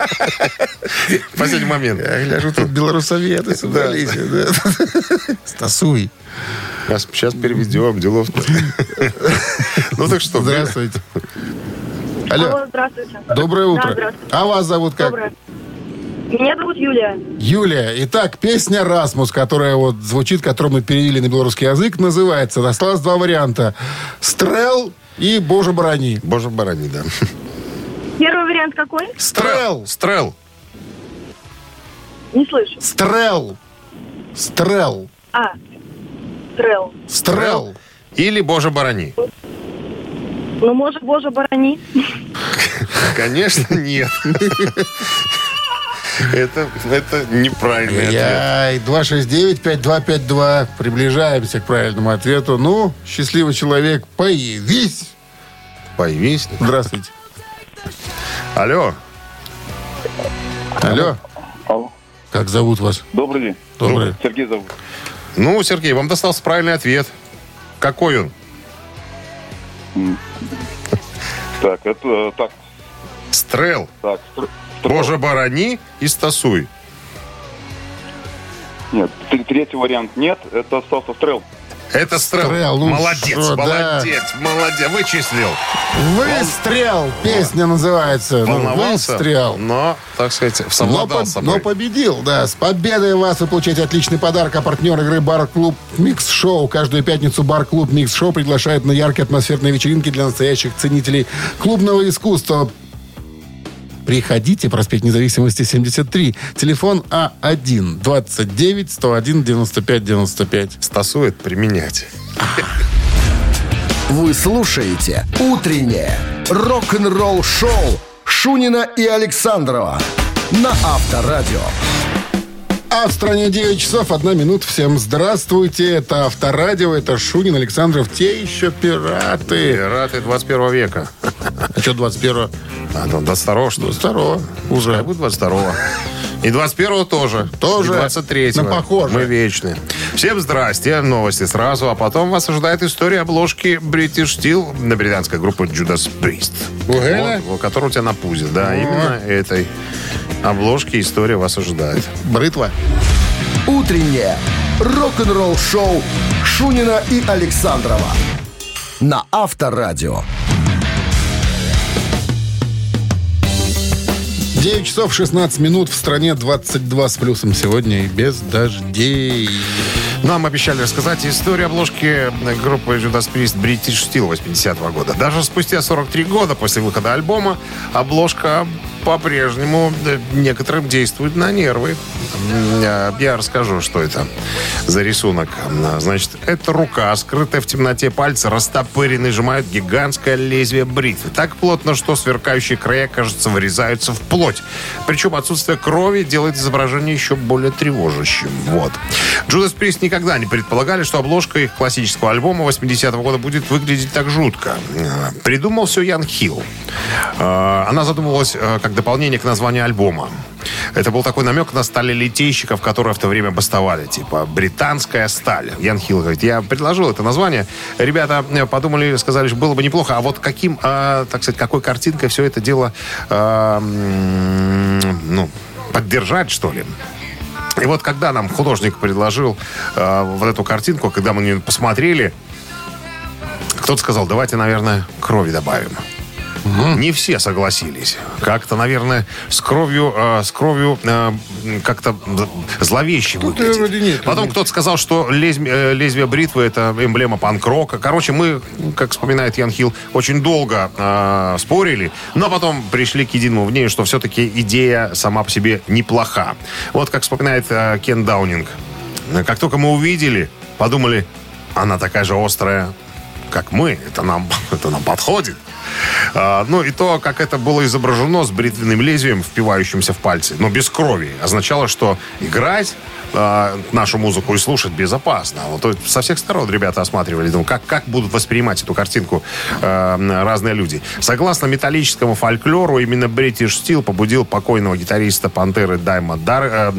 В Последний момент. Я гляжу, тут белорусоветы (laughs) собрались. Стасуй. Сейчас, переведем, делов Ну так что, Здравствуйте. Алло, здравствуйте. доброе утро. А вас зовут как? Доброе. Меня зовут Юлия. Юлия. Итак, песня «Расмус», которая вот звучит, которую мы перевели на белорусский язык, называется. Осталось два варианта. «Стрел» и «Боже, брони». Боже, барани, да. Вариант какой? «Стрел». Стрел. Не слышу. «Стрел». «Стрел». А, Трел. «Стрел». Или Боже, барани. Ну, может, Боже, борони. Конечно, нет. Это, это неправильный ответ. Яй, 269-5252. Приближаемся к правильному ответу. Ну, счастливый человек, появись. Появись. Здравствуйте. Алло. Алло. Алло. Как зовут вас? Добрый день. Добрый. Сергей зовут. Ну, Сергей, вам достался правильный ответ. Какой он? Так, это э, так, Стрел. так. стр- Боже, барани и стасуй. Нет, т- третий вариант нет. Это остался стрел. Это стрел. Стрел, ну молодец, шо, да. молодец, молодец. Вычислил. Выстрел. Песня называется. Ну, Волновался, Выстрел. но, так сказать, Но, совладал с собой. но победил, да. С победой вас вы получаете отличный подарок. А партнер игры «Бар-клуб Микс Шоу». Каждую пятницу «Бар-клуб Микс Шоу» приглашает на яркие атмосферные вечеринки для настоящих ценителей клубного искусства. Приходите, проспект Независимости, 73. Телефон А А1-29-101-95-95. Стасует применять. Вы слушаете «Утреннее рок-н-ролл-шоу» Шунина и Александрова на Авторадио. А в стране 9 часов 1 минут. Всем здравствуйте. Это Авторадио, это Шунин, Александров. Те еще пираты. Пираты 21 века. А что 21 А, ну, 22 что ли? 22 уже. А будет 22 И 21 тоже. Тоже. И 23 На похоже. Мы вечны. Всем здрасте. Новости сразу. А потом вас ожидает история обложки British Steel на британской группы Judas Priest. Угу. Вот, которая у тебя на пузе. Да, именно этой обложки история вас ожидает. Брытва. Утреннее рок-н-ролл-шоу Шунина и Александрова на Авторадио. 9 часов 16 минут. В стране 22 с плюсом сегодня и без дождей. Нам обещали рассказать историю обложки группы Judas Priest British Steel 80 года. Даже спустя 43 года после выхода альбома обложка по-прежнему э, некоторым действует на нервы. Я расскажу, что это за рисунок. Значит, это рука, скрытая в темноте пальцы, растопыренные, сжимают гигантское лезвие бритвы. Так плотно, что сверкающие края, кажется, вырезаются в плоть. Причем отсутствие крови делает изображение еще более тревожащим. Вот. Judas Priest никогда не предполагали, что обложка их классического альбома 80-го года будет выглядеть так жутко. Э, Придумал все Ян Хилл. Э, Она задумывалась э, как дополнение к названию альбома. Это был такой намек на сталелитейщиков, которые в то время бастовали. Типа британская сталь. Ян Хилл говорит, я предложил это название. Ребята подумали, сказали, что было бы неплохо. А вот каким, э, так сказать, какой картинкой все это дело, э, ну, поддержать, что ли? И вот когда нам художник предложил э, вот эту картинку, когда мы на нее посмотрели, кто-то сказал, давайте, наверное, крови добавим. Не все согласились. Как-то, наверное, с кровью, э, с кровью э, как-то зловеще Тут выглядит. вроде нет. Потом кто-то сказал, что лезвие, э, лезвие бритвы это эмблема панк-рока. Короче, мы, как вспоминает Ян Хилл, очень долго э, спорили, но потом пришли к единому мнению, что все-таки идея сама по себе неплоха. Вот как вспоминает э, Кен Даунинг. Как только мы увидели, подумали, она такая же острая, как мы. Это нам, (laughs) это нам подходит. А, ну и то, как это было изображено с бритвенным лезвием, впивающимся в пальцы, но без крови, означало, что играть а, нашу музыку и слушать безопасно. Вот со всех сторон ребята осматривали, думаю, как, как будут воспринимать эту картинку а, разные люди. Согласно металлическому фольклору, именно British Steel побудил покойного гитариста Пантеры Дайма Дар, э,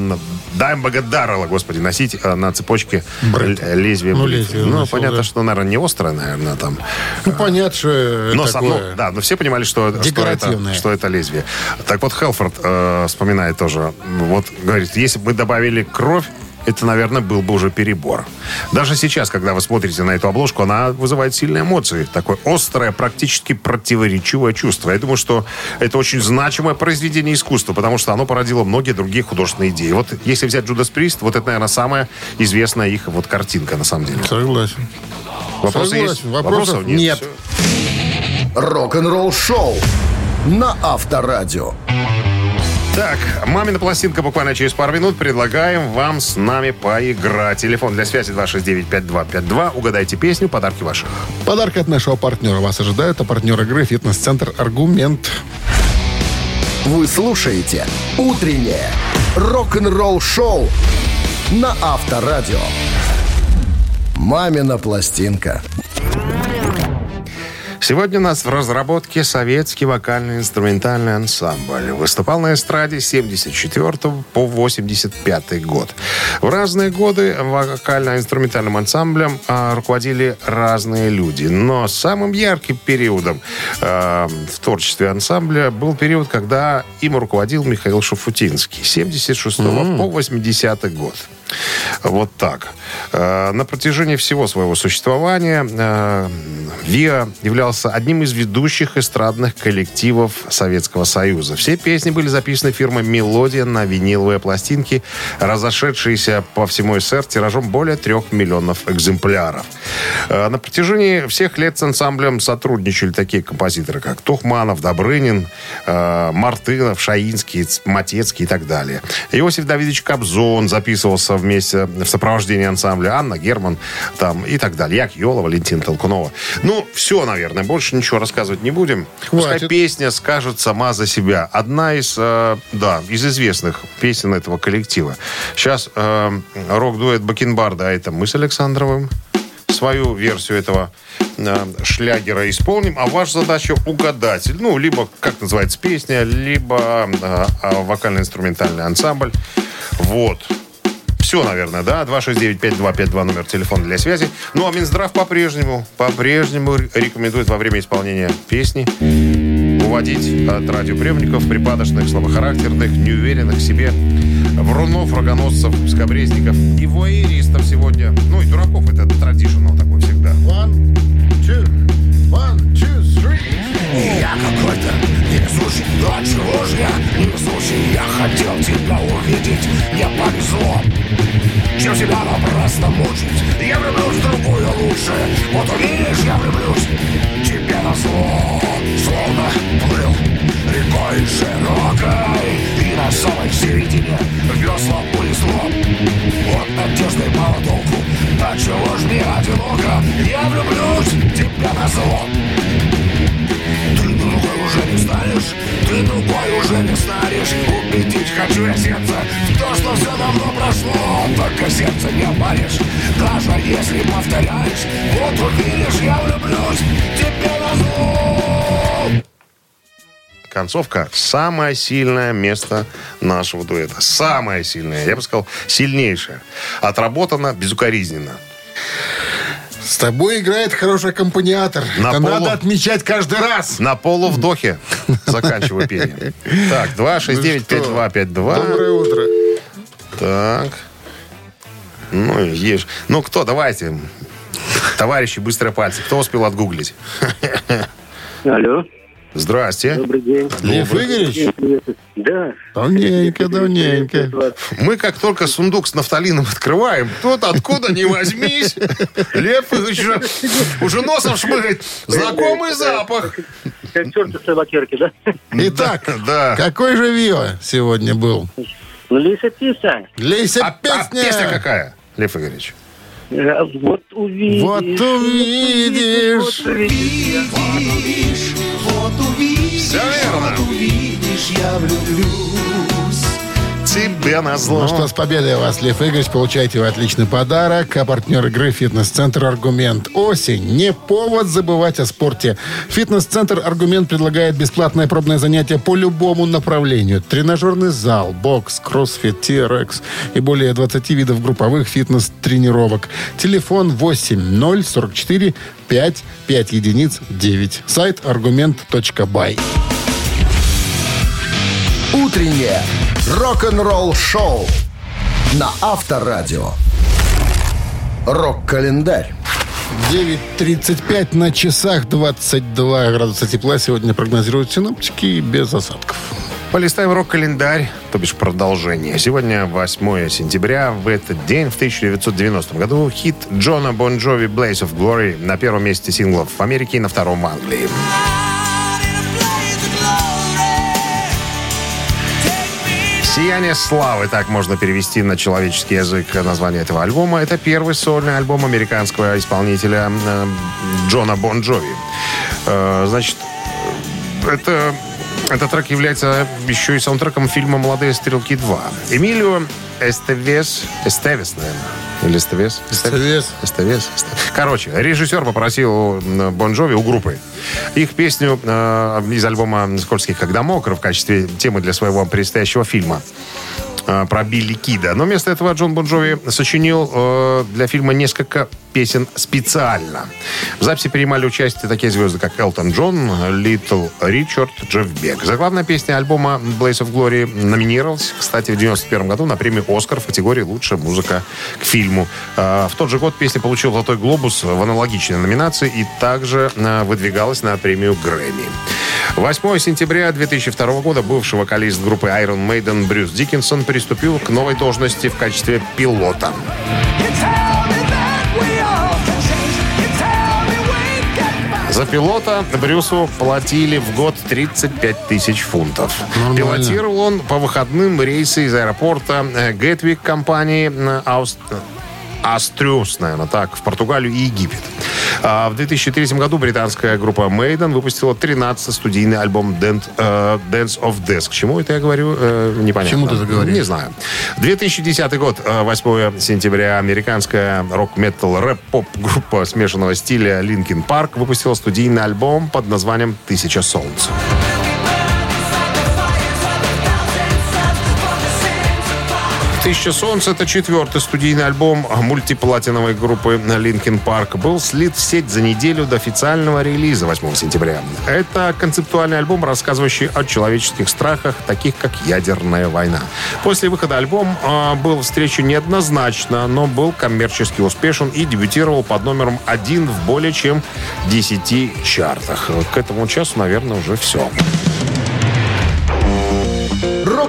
Даймбага Даррелла, господи, носить э, на цепочке Брит. лезвие Ну, лезвие Ну, носил, понятно, да. что, наверное, не острое, наверное, там. Ну, понятно, что Но, сам- ну, такое. да, но все понимали, что, что, это, что это лезвие. Так вот, Хелфорд э, вспоминает тоже. Вот, говорит, если бы мы добавили кровь, это, наверное, был бы уже перебор. Даже сейчас, когда вы смотрите на эту обложку, она вызывает сильные эмоции. Такое острое, практически противоречивое чувство. Я думаю, что это очень значимое произведение искусства, потому что оно породило многие другие художественные идеи. Вот если взять Джудас Прист, вот это, наверное, самая известная их вот картинка, на самом деле. Согласен. Вопросы Согласен. есть? Вопросов нет. Всё. Рок-н-ролл шоу на Авторадио. Так, мамина пластинка буквально через пару минут. Предлагаем вам с нами поиграть. Телефон для связи 269-5252. Угадайте песню, подарки ваши. Подарки от нашего партнера вас ожидают, а партнер игры «Фитнес-центр Аргумент». Вы слушаете «Утреннее рок-н-ролл шоу» на Авторадио. «Мамина пластинка». Сегодня у нас в разработке советский вокально-инструментальный ансамбль. Выступал на эстраде с 74 по 85 год. В разные годы вокально-инструментальным ансамблем а, руководили разные люди. Но самым ярким периодом а, в творчестве ансамбля был период, когда им руководил Михаил Шафутинский. С 76 по 80 год. Вот так. Э, На протяжении всего своего существования э, ВИА являлся одним из ведущих эстрадных коллективов Советского Союза. Все песни были записаны фирмой «Мелодия» на виниловые пластинки, разошедшиеся по всему СССР тиражом более трех миллионов экземпляров. Э, На протяжении всех лет с ансамблем сотрудничали такие композиторы, как Тухманов, Добрынин, Мартынов, Шаинский, Матецкий и так далее. Иосиф Давидович Кобзон записывался вместе в сопровождении ансамбля Анна Герман там, и так далее. Як Йола, Валентин Толкунова. Ну, все, наверное. Больше ничего рассказывать не будем. Пускай Хватит. песня скажет сама за себя. Одна из, э, да, из известных песен этого коллектива. Сейчас э, рок-дуэт Бакенбарда, а это мы с Александровым свою версию этого э, шлягера исполним, а ваша задача угадать. Ну, либо, как называется песня, либо э, э, вокально-инструментальный ансамбль. Вот. Все, наверное, да? 269-5252 номер телефона для связи. Ну, а Минздрав по-прежнему, по-прежнему рекомендует во время исполнения песни уводить от радиоприемников припадочных, слабохарактерных, неуверенных в себе врунов, рогоносцев, скобрезников и воеристов сегодня. Ну и дураков, это традиционал такой всегда. One, two, one, two, three. Я какой-то невезучий, но чего же я невезучий? Я хотел тебя увидеть, мне повезло. Чем себя напрасно мучить? Я влюблюсь в другую лучше. Вот увидишь, я влюблюсь. Тебе на зло Словно плыл рекой широкой. И на самой середине весла унесло Вот надежды мало толку Да чего ж мне одиноко? Я влюблюсь тебе на зло уже не станешь, ты другой уже не станешь Убедить хочу я сердце в то, что все давно прошло Только сердце не обманешь, даже если повторяешь Вот увидишь, я влюблюсь тебе на зло концовка самое сильное место нашего дуэта. Самое сильное. Я бы сказал, сильнейшее. Отработано безукоризненно. С тобой играет хороший аккомпаниатор. На Это полу. надо отмечать каждый раз. На полувдохе заканчиваю пение. (laughs) Так, 269-5252. Доброе утро. Так. Ну, ешь. Ну, кто? Давайте. Товарищи, быстрые пальцы. Кто успел отгуглить? Алло, Здрасте. добрый день. Лев Игоревич? Да, Давненько, давненько. Мы как только сундук с нафталином открываем, тут откуда ни возьмись, Лев Игоревич уже, уже носом шмыгает. Знакомый запах. как черт из табакерки, да? Итак, Да. какой же Вио сегодня был? Ну, Лиса Писа. Лейся А, а песня. песня какая, Лев Игоревич? Э, Вот увидишь. Вот увидишь. Вот увидишь. Все верно. Тебе назло. Ну что, с победой вас, Лев Игоревич. Получаете вы отличный подарок. А партнер игры «Фитнес-центр Аргумент». Осень. Не повод забывать о спорте. «Фитнес-центр Аргумент» предлагает бесплатное пробное занятие по любому направлению. Тренажерный зал, бокс, кроссфит, TRX и более 20 видов групповых фитнес-тренировок. Телефон 8 044 5 5 единиц 9. Сайт аргумент.бай. Утреннее рок-н-ролл-шоу на Авторадио. Рок-календарь. 9.35 на часах, 22 градуса тепла. Сегодня прогнозируют синоптики без осадков. Полистаем рок-календарь, то бишь продолжение. Сегодня 8 сентября. В этот день, в 1990 году, хит Джона Бон Джови «Blaze of Glory» на первом месте синглов в Америке и на втором в Англии. «Сияние славы», так можно перевести на человеческий язык название этого альбома. Это первый сольный альбом американского исполнителя э, Джона Бон Джови. Э, значит, это, этот трек является еще и саундтреком фильма «Молодые стрелки 2». Эмилио Эстевес, Эстевес, наверное, или Эстевес? Эстевес. Эстевес. Короче, режиссер попросил у Бон Джови, у группы, их песню э, из альбома «Скользких когда мокро» в качестве темы для своего предстоящего фильма э, про Билли Кида. Но вместо этого Джон Бон Джови сочинил э, для фильма несколько песен специально. В записи принимали участие такие звезды, как Элтон Джон, Литл Ричард, Джефф Бек. Заглавная песня альбома Blaze of Glory номинировалась, кстати, в 91 году на премию «Оскар» в категории «Лучшая музыка к фильму». Э, В тот же год песня получила «Золотой глобус» в аналогичной номинации и также э, выдвигалась на премию Грэмми. 8 сентября 2002 года бывший вокалист группы Iron Maiden Брюс Диккенсон приступил к новой должности в качестве пилота. За пилота Брюсу платили в год 35 тысяч фунтов. Нормально. Пилотировал он по выходным рейсы из аэропорта э, Гетвик компании э, Аус- Астрюс, наверное, так, в Португалию и Египет. А в 2003 году британская группа Maiden выпустила 13 студийный альбом э, Dance of Death. К чему это я говорю, э, непонятно. Чему ты это говоришь? Не знаю. 2010 год, э, 8 сентября, американская рок-метал рэп-поп группа смешанного стиля Linkin Park выпустила студийный альбом под названием «Тысяча солнц». «Тысяча солнц» — это четвертый студийный альбом мультиплатиновой группы Linkin Park. Был слит в сеть за неделю до официального релиза 8 сентября. Это концептуальный альбом, рассказывающий о человеческих страхах, таких как ядерная война. После выхода альбом а, был встречен неоднозначно, но был коммерчески успешен и дебютировал под номером один в более чем 10 чартах. К этому часу, наверное, уже все.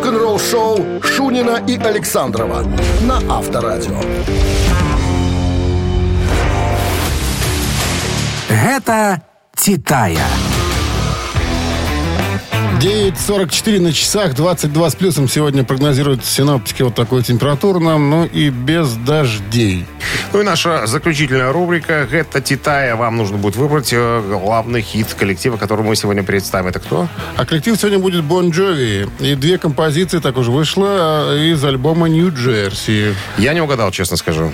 Рок-н-ролл-шоу Шунина и Александрова на Авторадио. Гэта «Титая». 9.44 на часах, 22 с плюсом. Сегодня прогнозируют синоптики вот такую температуру нам, ну и без дождей. Ну и наша заключительная рубрика «Это Титая». Вам нужно будет выбрать э, главный хит коллектива, который мы сегодня представим. Это кто? А коллектив сегодня будет Бон Джови. И две композиции так уже вышло а, из альбома Нью-Джерси. Я не угадал, честно скажу.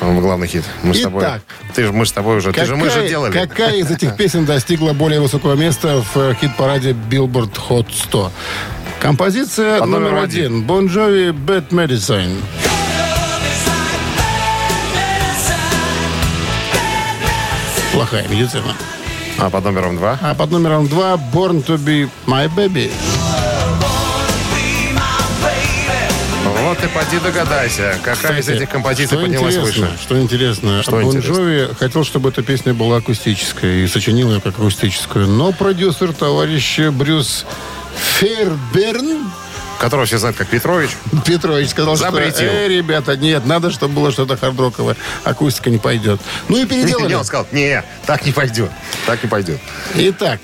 Главный хит. Мы с тобой. Итак. Ты же, мы с тобой уже. Ты же, мы же Какая- делали. Какая из этих песен достигла более высокого места в э, хит-параде Billboard Hot 100? Композиция Под номер номером один. Bon Jovi Bad Medicine. Плохая медицина. А под номером два? А под номером два Born to be my baby. Вот ты поди догадайся, какая из Кстати, этих композиций поднялась выше. Что интересно, Что Бон интересно? Джови хотел, чтобы эта песня была акустическая и сочинил ее как акустическую. Но продюсер, товарищ Брюс Ферберн, Которого все знают как Петрович. Петрович сказал, Запретил. что, э, ребята, нет, надо, чтобы было что-то хардроковое. Акустика не пойдет. Ну и переделали. (laughs) не, он сказал, не, так не пойдет. Так не пойдет. Итак,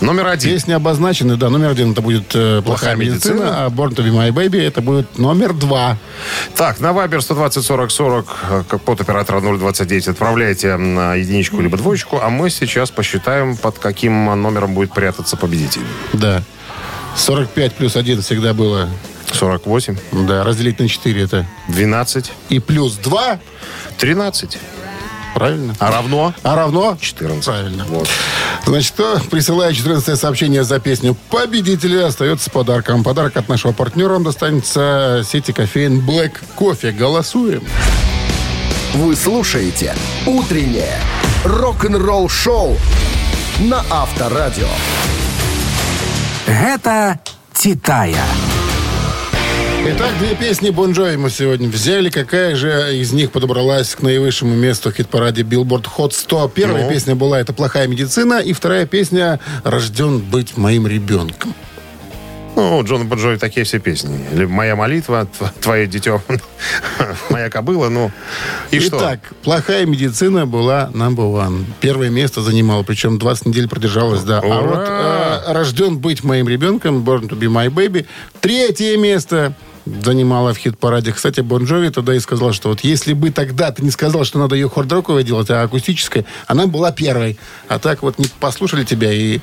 Номер один. песни обозначены. Да, номер один это будет э, плохая, Плохая медицина, медицина. а Born to be my baby это будет номер два. Так, на Вайбер 120 40 40, э, как под оператора 029, отправляйте на единичку либо двоечку, а мы сейчас посчитаем, под каким номером будет прятаться победитель. Да. 45 плюс 1 всегда было. 48, Да, разделить на 4 это. 12, И плюс 2, 13. Правильно? А равно? А равно? 14. Правильно. Вот. Значит, кто, присылая 14 сообщение за песню победителя, остается с подарком. Подарок от нашего партнера вам достанется сети кофеин Black Кофе. Голосуем. Вы слушаете «Утреннее рок-н-ролл-шоу» на Авторадио. Гэта «Титая». Итак, две песни Бон Джови мы сегодня взяли. Какая же из них подобралась к наивысшему месту в хит-параде Billboard Hot 100? Первая Ну? песня была «Это плохая медицина», и вторая песня «Рожден быть моим ребенком». Ну, у Джона Боджови такие все песни. Либо «Моя молитва», тв- «Твое дитё», (laughs) «Моя кобыла», ну, и что? Итак, плохая медицина была number one. Первое место занимала, причем 20 недель продержалась, да. А Ура! вот э, «Рожден быть моим ребенком», «Born to be my baby», третье место занимала в хит-параде. Кстати, Бон Джови тогда и сказал, что вот если бы тогда ты не сказал, что надо ее хорд-роковой делать, а акустической, она была первой. А так вот не послушали тебя и,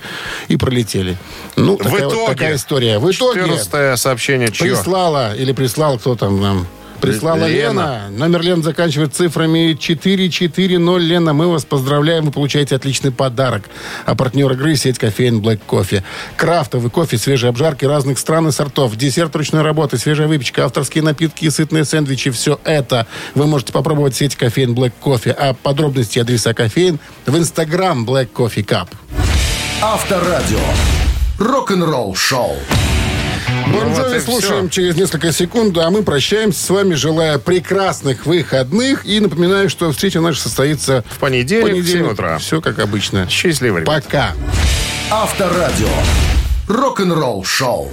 и пролетели. Ну, В такая, вот итоге, такая история. В итоге 14 сообщение чье? прислала или прислал кто там нам? Прислала Лена. Лена. Номер Лен заканчивает цифрами 440. Лена, мы вас поздравляем. Вы получаете отличный подарок. А партнер игры – сеть кофеин Black Coffee. Крафтовый кофе, свежие обжарки разных стран и сортов, десерт ручной работы, свежая выпечка, авторские напитки и сытные сэндвичи. Все это вы можете попробовать в сети кофеин Black Coffee. А подробности адреса кофеин в инстаграм Black Coffee Cup. Авторадио. Рок-н-ролл-шоу. Бон Ну вот Джови и слушаем всё. через несколько секунд, а мы прощаемся с вами, желая прекрасных выходных. И напоминаю, что встреча наша состоится В понедельник в 7 утра. Все как обычно. Счастливо, ребята. Пока. Авторадио. Рок-н-ролл-шоу.